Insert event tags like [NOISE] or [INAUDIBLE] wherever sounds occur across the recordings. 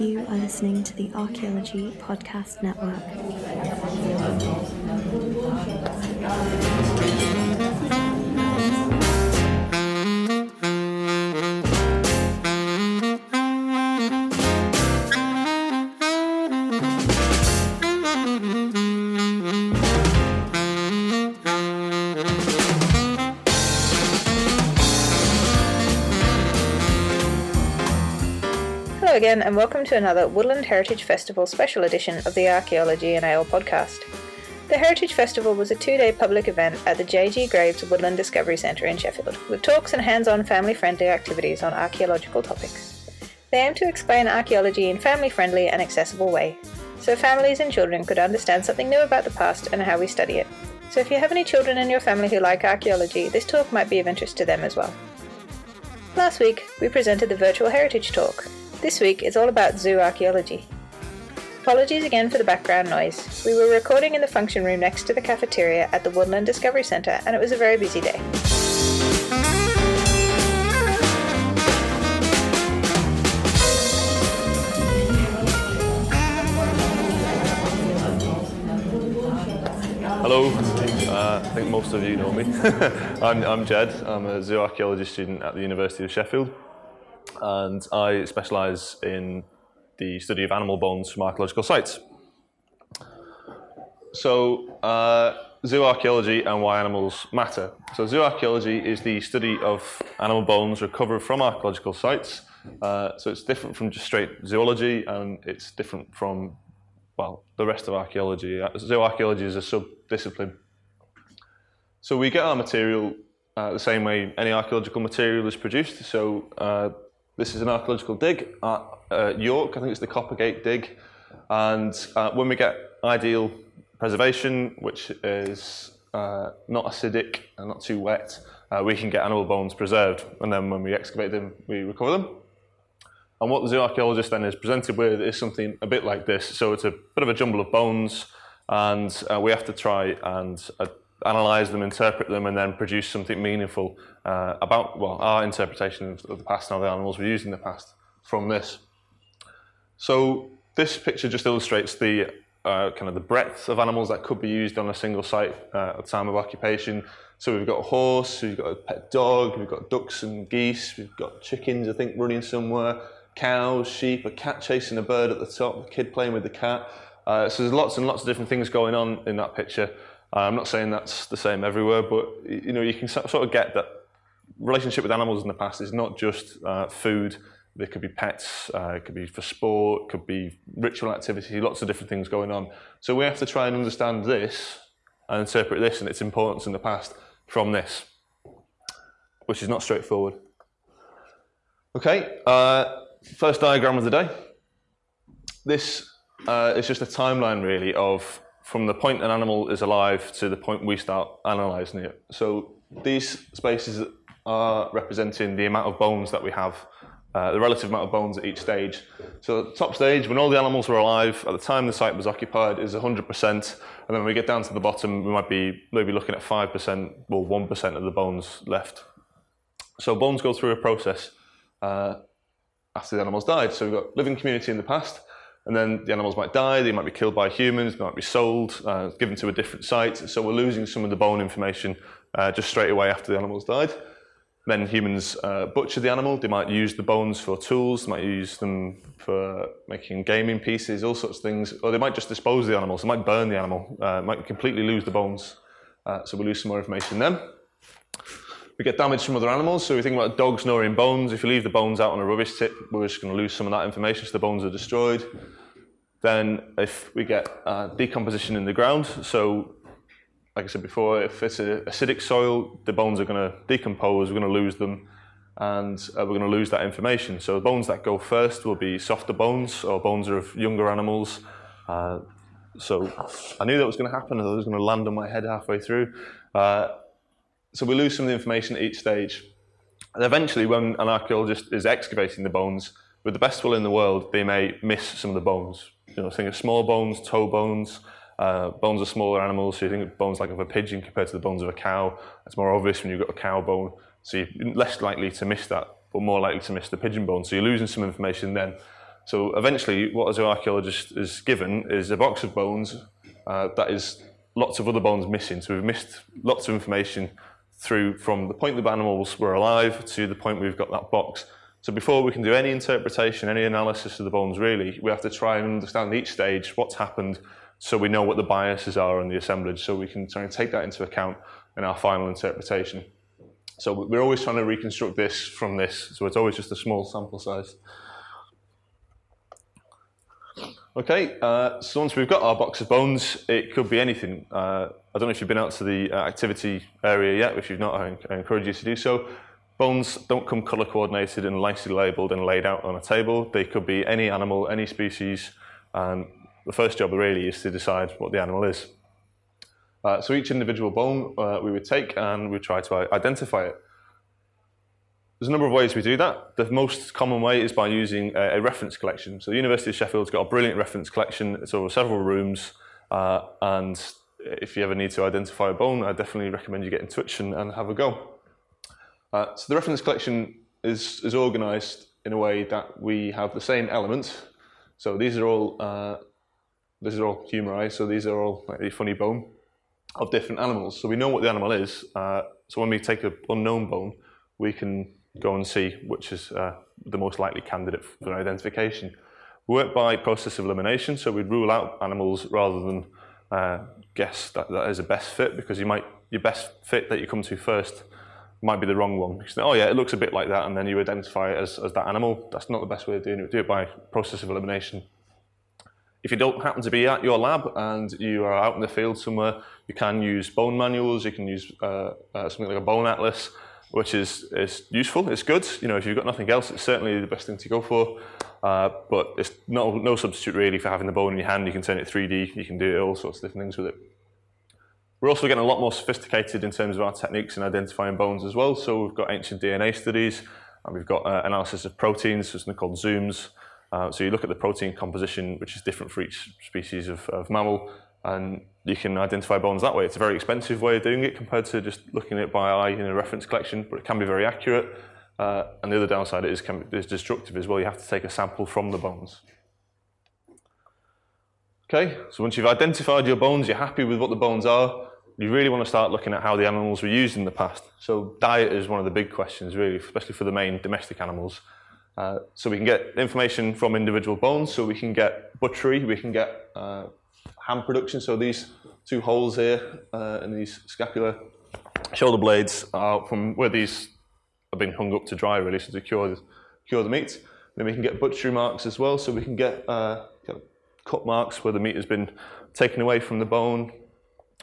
You are listening to the Archaeology Podcast Network. And welcome to another Woodland Heritage Festival special edition of the Archaeology and Ale podcast. The Heritage Festival was a two day public event at the J.G. Graves Woodland Discovery Centre in Sheffield, with talks and hands on family friendly activities on archaeological topics. They aim to explain archaeology in a family friendly and accessible way, so families and children could understand something new about the past and how we study it. So if you have any children in your family who like archaeology, this talk might be of interest to them as well. Last week, we presented the Virtual Heritage Talk. This week is all about zoo archaeology. Apologies again for the background noise. We were recording in the function room next to the cafeteria at the Woodland Discovery Centre, and it was a very busy day. Hello, uh, I think most of you know me. [LAUGHS] I'm, I'm Jed, I'm a zooarchaeology student at the University of Sheffield and I specialise in the study of animal bones from archaeological sites. So, uh, zooarchaeology and why animals matter. So, zooarchaeology is the study of animal bones recovered from archaeological sites. Uh, so, it's different from just straight zoology and it's different from well, the rest of archaeology. Uh, Zooarchaeology is a sub-discipline. So we get our material uh, the same way any archaeological material is produced. So uh, this is an archaeological dig at uh, York. I think it's the Coppergate dig. And uh, when we get ideal preservation, which is uh, not acidic and not too wet, we can get animal bones preserved. And then when we excavate them, we recover them. And what the zooarchaeologist then is presented with is something a bit like this. So it's a bit of a jumble of bones, and uh, we have to try and uh, analyze them, interpret them, and then produce something meaningful uh, about well our interpretation of, the past and how the animals were used in the past from this. So this picture just illustrates the uh, kind of the breadth of animals that could be used on a single site uh, at time of occupation. So we've got a horse, we've got a pet dog, we've got ducks and geese, we've got chickens, I think, running somewhere cows, sheep, a cat chasing a bird at the top, a kid playing with the cat. Uh, so there's lots and lots of different things going on in that picture. Uh, I'm not saying that's the same everywhere, but you know you can sort of get that relationship with animals in the past is not just uh, food. There could be pets, uh, it could be for sport, it could be ritual activity, lots of different things going on. So we have to try and understand this and interpret this and its importance in the past from this, which is not straightforward. Okay, uh, first diagram of the day. This uh, is just a timeline, really, of from the point an animal is alive to the point we start analysing it. So these spaces are representing the amount of bones that we have, uh, the relative amount of bones at each stage. So the top stage, when all the animals were alive, at the time the site was occupied, is 100%, and then when we get down to the bottom, we might be maybe looking at 5% or 1% of the bones left. So bones go through a process. Uh, after the animals died. So we've got living community in the past, and then the animals might die, they might be killed by humans, they might be sold, uh, given to a different site. So we're losing some of the bone information uh, just straight away after the animals died. Then humans uh, butcher the animal, they might use the bones for tools, they might use them for making gaming pieces, all sorts of things, or they might just dispose of the animals, they might burn the animal, uh, might completely lose the bones. Uh, so we lose some more information then. We get damage from other animals, so we think about dogs gnawing bones. If you leave the bones out on a rubbish tip, we're just going to lose some of that information, so the bones are destroyed. Then, if we get uh, decomposition in the ground, so like I said before, if it's a acidic soil, the bones are going to decompose, we're going to lose them, and uh, we're going to lose that information. So the bones that go first will be softer bones, or bones of younger animals. Uh, so I knew that was going to happen, I was going to land on my head halfway through. Uh, so we lose some of the information at each stage. And eventually, when an archaeologist is excavating the bones, with the best will in the world, they may miss some of the bones. You know, think of small bones, toe bones, uh, bones of smaller animals. So you think of bones like of a pigeon compared to the bones of a cow. It's more obvious when you've got a cow bone. So you're less likely to miss that, but more likely to miss the pigeon bone. So you're losing some information then. So eventually, what a zooarchaeologist is given is a box of bones uh, that is lots of other bones missing. So we've missed lots of information through from the point the animals were alive to the point we've got that box. So before we can do any interpretation, any analysis of the bones, really, we have to try and understand each stage what's happened, so we know what the biases are in the assemblage, so we can try and take that into account in our final interpretation. So we're always trying to reconstruct this from this, so it's always just a small sample size. Okay, uh, so once we've got our box of bones, it could be anything. Uh, I don't know if you've been out to the uh, activity area yet. If you've not, I, I encourage you to do so. Bones don't come colour coordinated and nicely labelled and laid out on a table. They could be any animal, any species, and the first job really is to decide what the animal is. Uh, so each individual bone uh, we would take and we try to identify it. There's a number of ways we do that. The most common way is by using a, a reference collection. So the University of Sheffield's got a brilliant reference collection. It's over several rooms, uh, and if you ever need to identify a bone, I definitely recommend you get in touch and, and have a go. Uh, so the reference collection is, is organised in a way that we have the same elements. So these are all uh, these are all humorized. So these are all like a funny bone of different animals. So we know what the animal is. Uh, so when we take an unknown bone, we can go and see which is uh, the most likely candidate for identification. We work by process of elimination, so we'd rule out animals rather than uh, guess that that is a best fit because you might your best fit that you come to first might be the wrong one. Because, oh yeah, it looks a bit like that, and then you identify it as, as that animal. That's not the best way of doing it. Do it by process of elimination. If you don't happen to be at your lab and you are out in the field somewhere, you can use bone manuals. You can use uh, uh, something like a bone atlas, which is is useful. It's good. You know, if you've got nothing else, it's certainly the best thing to go for. Uh, but it's no no substitute really for having the bone in your hand. You can turn it 3D. You can do all sorts of different things with it. We're also getting a lot more sophisticated in terms of our techniques in identifying bones as well. So we've got ancient DNA studies, and we've got uh, analysis of proteins, so something called ZooMS. Uh, so you look at the protein composition, which is different for each species of, of, mammal, and you can identify bones that way. It's a very expensive way of doing it compared to just looking at it by eye in a reference collection, but it can be very accurate. Uh, and the other downside is, can, is destructive as well. You have to take a sample from the bones. Okay, so once you've identified your bones, you're happy with what the bones are, you really want to start looking at how the animals were used in the past. So diet is one of the big questions, really, especially for the main domestic animals. Uh, so we can get information from individual bones. So we can get butchery, we can get uh, ham production. So these two holes here uh, and these scapular shoulder blades are from where these have been hung up to dry, really, so to cure the, cure the meat. Then we can get butchery marks as well. So we can get uh, cut marks where the meat has been taken away from the bone,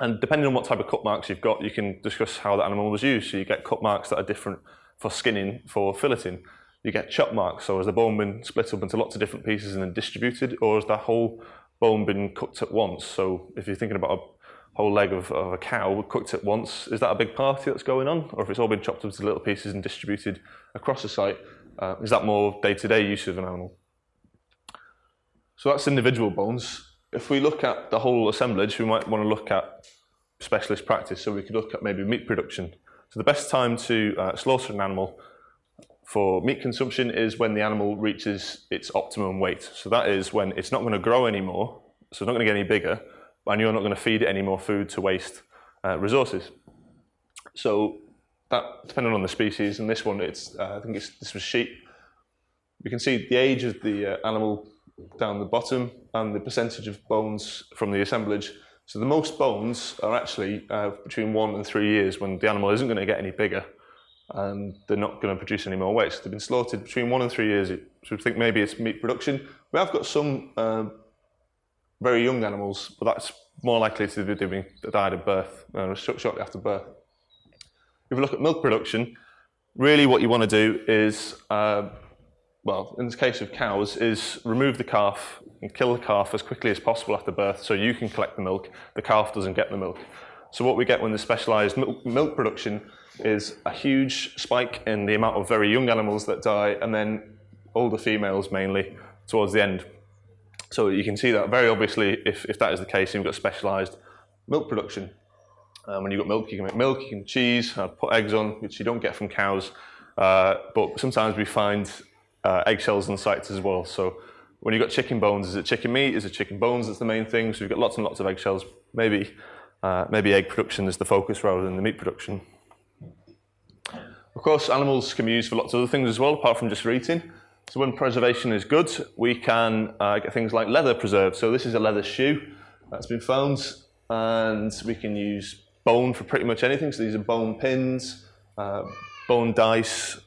and depending on what type of cut marks you've got, you can discuss how the animal was used. So you get cut marks that are different for skinning, for filleting. You get chop marks, so has the bone been split up into lots of different pieces and then distributed, or has the whole bone been cooked at once? So if you're thinking about a whole leg of, of a cow cooked at once, is that a big party that's going on? Or if it's all been chopped up into little pieces and distributed across the site, uh, is that more day-to-day use of an animal? So that's individual bones if we look at the whole assemblage, we might want to look at specialist practice. So we could look at maybe meat production. So the best time to uh, slaughter an animal for meat consumption is when the animal reaches its optimum weight. So that is when it's not going to grow anymore, so it's not going to get any bigger, and you're not going to feed it any more food to waste uh, resources. So that, depending on the species, and this one, it's uh, I think it's, this was sheep. You can see the age of the uh, animal down the bottom and the percentage of bones from the assemblage. So the most bones are actually uh, between one and three years when the animal isn't going to get any bigger and they're not going to produce any more waste. They've been slaughtered between one and three years. So we think maybe it's meat production. We have got some uh, very young animals, but that's more likely to be doing died at birth, uh, shortly after birth. If we look at milk production, really what you want to do is uh, well, in the case of cows, is remove the calf and kill the calf as quickly as possible after birth so you can collect the milk. The calf doesn't get the milk. So what we get when there's specialised milk, milk production is a huge spike in the amount of very young animals that die and then older females mainly towards the end. So you can see that very obviously if, if that is the case, you've got specialised milk production. Um, when you've got milk, you can make milk, you can cheese, uh, put eggs on, which you don't get from cows. Uh, but sometimes we find uh, eggshells on sites as well. So when you've got chicken bones, is it chicken meat? Is it chicken bones? That's the main thing. So we've got lots and lots of eggshells. Maybe, uh, maybe egg production is the focus rather than the meat production. Of course, animals can be used for lots of other things as well, apart from just for eating. So when preservation is good, we can uh, get things like leather preserved. So this is a leather shoe that's been found, and we can use bone for pretty much anything. So these are bone pins, uh, bone dice,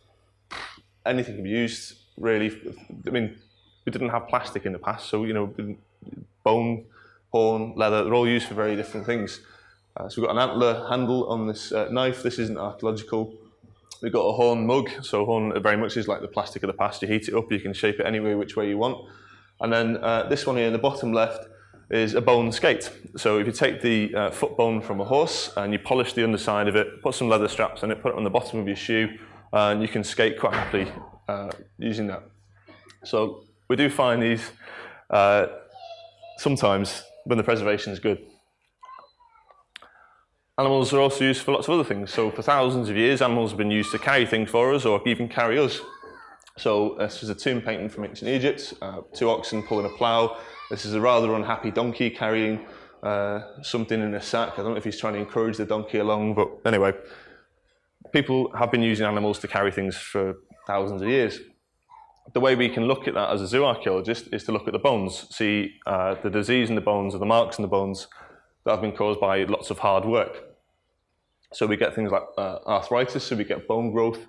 anything can be used really. I mean, we didn't have plastic in the past, so you know, bone, horn, leather, they're all used for very different things. Uh, so we've got an antler handle on this uh, knife. This isn't archaeological. We've got a horn mug. So horn very much is like the plastic of the past. You heat it up, you can shape it any way, which way you want. And then uh, this one here in the bottom left is a bone skate. So if you take the uh, foot bone from a horse and you polish the underside of it, put some leather straps on it, put it on the bottom of your shoe, and you can skate quite happily uh, using that. So we do find these uh, sometimes when the preservation is good. Animals are also used for lots of other things. So for thousands of years, animals have been used to carry things for us or even carry us. So this is a tomb painting from ancient Egypt, uh, two oxen pulling a plough. This is a rather unhappy donkey carrying uh, something in a sack. I don't know if he's trying to encourage the donkey along, but anyway, people have been using animals to carry things for thousands of years. The way we can look at that as a zoo archaeologist is to look at the bones, see uh, the disease in the bones or the marks in the bones that have been caused by lots of hard work. So we get things like uh, arthritis, so we get bone growth.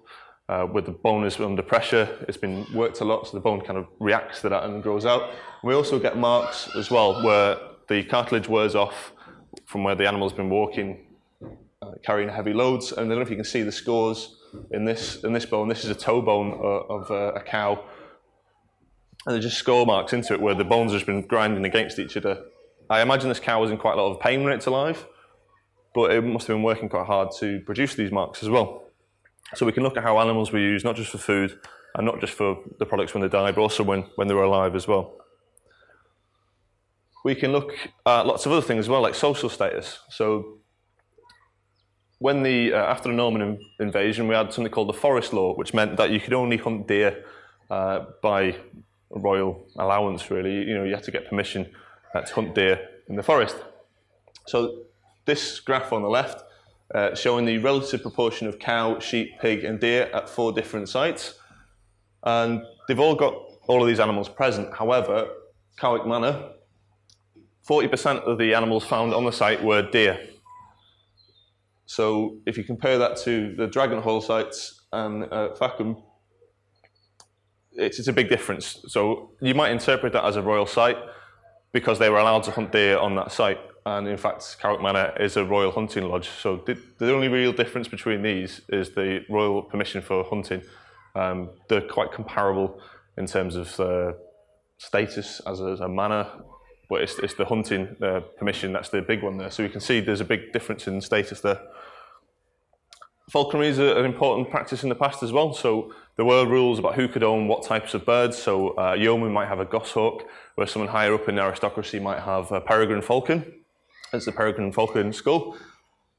Uh, where the bone is under pressure, it's been worked a lot, so the bone kind of reacts to that and grows out. We also get marks as well, where the cartilage wears off from where the animal's been walking, uh, carrying heavy loads. And I don't know if you can see the scores in this in this bone. This is a toe bone uh, of uh, a cow, and there's just score marks into it where the bones have been grinding against each other I imagine this cow was in quite a lot of pain when it's alive, but it must have been working quite hard to produce these marks as well. So we can look at how animals were used, not just for food and not just for the products when they died, but also when, when they were alive as well. We can look at lots of other things as well, like social status. So when the uh, after the Norman in- invasion, we had something called the Forest Law, which meant that you could only hunt deer uh, by royal allowance. Really, you know, you had to get permission to hunt deer in the forest. So this graph on the left uh, showing the relative proportion of cow, sheep, pig, and deer at four different sites. And they've all got all of these animals present. However, Cowick Manor, 40% of the animals found on the site were deer. So if you compare that to the Dragon Hall sites and uh, it's, it's a big difference. So you might interpret that as a royal site, because they were allowed to hunt deer on that site. And in fact, Cowick Manor is a royal hunting lodge. So the, the only real difference between these is the royal permission for hunting. Um, they're quite comparable in terms of uh, status as a, as a manor, but it's, it's the hunting uh, permission that's the big one there. So you can see there's a big difference in status there. Falconry is an important practice in the past as well. So there were rules about who could own what types of birds. So uh, yeoman might have a goshawk, where someone higher up in the aristocracy might have a peregrine falcon. It's the peregrine falcon skull.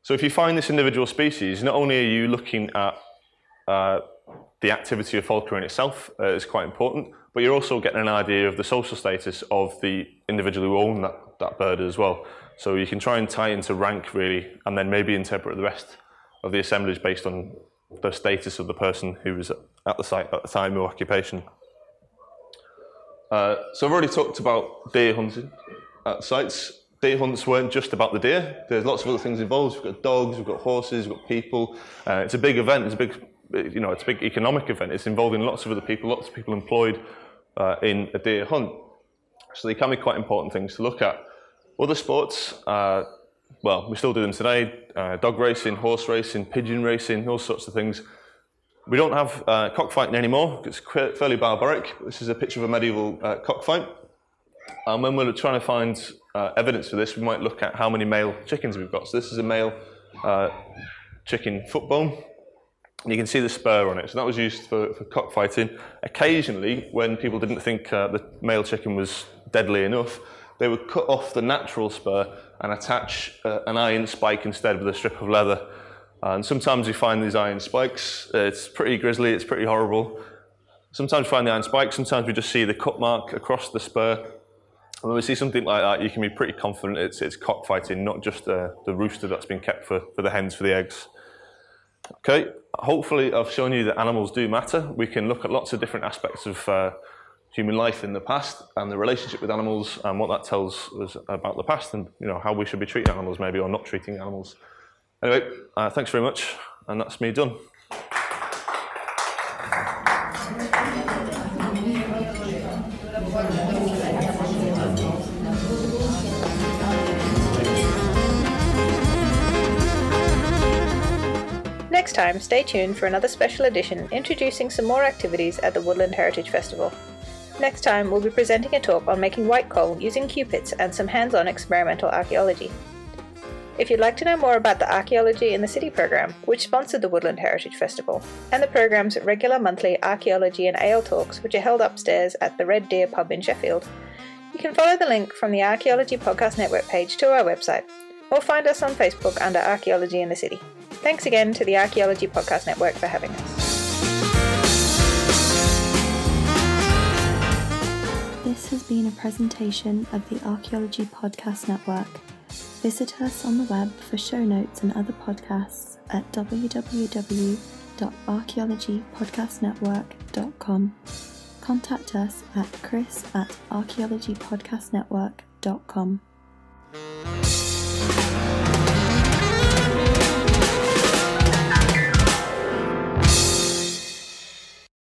So if you find this individual species, not only are you looking at uh, the activity of falconry in itself uh, is quite important, but you're also getting an idea of the social status of the individual who own that, that bird as well. So you can try and tie into rank really, and then maybe interpret the rest of the assemblage based on the status of the person who was at the site at the time of occupation. Uh, so I've already talked about deer hunting at sites. Deer hunts weren't just about the deer. There's lots of other things involved. We've got dogs, we've got horses, we've got people. Uh, it's a big event. It's a big, you know, it's a big economic event. It's involving lots of other people, lots of people employed uh, in a deer hunt. So they can be quite important things to look at. Other sports, uh, well, we still do them today uh, dog racing, horse racing, pigeon racing, all sorts of things. We don't have uh, cockfighting anymore. It's fairly barbaric. This is a picture of a medieval uh, cockfight. And when we're trying to find evidence for this, we might look at how many male chickens we've got. So this is a male chicken foot bone. And you can see the spur on it. So that was used for, for cockfighting. Occasionally, when people didn't think uh, the male chicken was deadly enough, they would cut off the natural spur and attach uh, an iron spike instead with a strip of leather. And sometimes you find these iron spikes. It's pretty grisly, it's pretty horrible. Sometimes we find the iron spike, sometimes we just see the cut mark across the spur. And when we see something like that, you can be pretty confident it's, it's cockfighting, not just uh, the rooster that's been kept for, for the hens for the eggs. Okay, hopefully I've shown you that animals do matter. We can look at lots of different aspects of uh, human life in the past and the relationship with animals and what that tells us about the past and you know how we should be treating animals maybe or not treating animals. Anyway, uh, thanks very much, and that's me done. Next time, stay tuned for another special edition introducing some more activities at the Woodland Heritage Festival. Next time, we'll be presenting a talk on making white coal using Q-pits and some hands-on experimental archaeology. If you'd like to know more about the Archaeology in the City program, which sponsored the Woodland Heritage Festival, and the program's regular monthly archaeology and ale talks, which are held upstairs at the Red Deer pub in Sheffield, you can follow the link from the Archaeology Podcast Network page to our website, or find us on Facebook under Archaeology in the City. Thanks again to the Archaeology Podcast Network for having us. This has been a presentation of the Archaeology Podcast Network. Visit us on the web for show notes and other podcasts at www.archaeologypodcastnetwork.com. Contact us at chris at archaeologypodcastnetwork.com.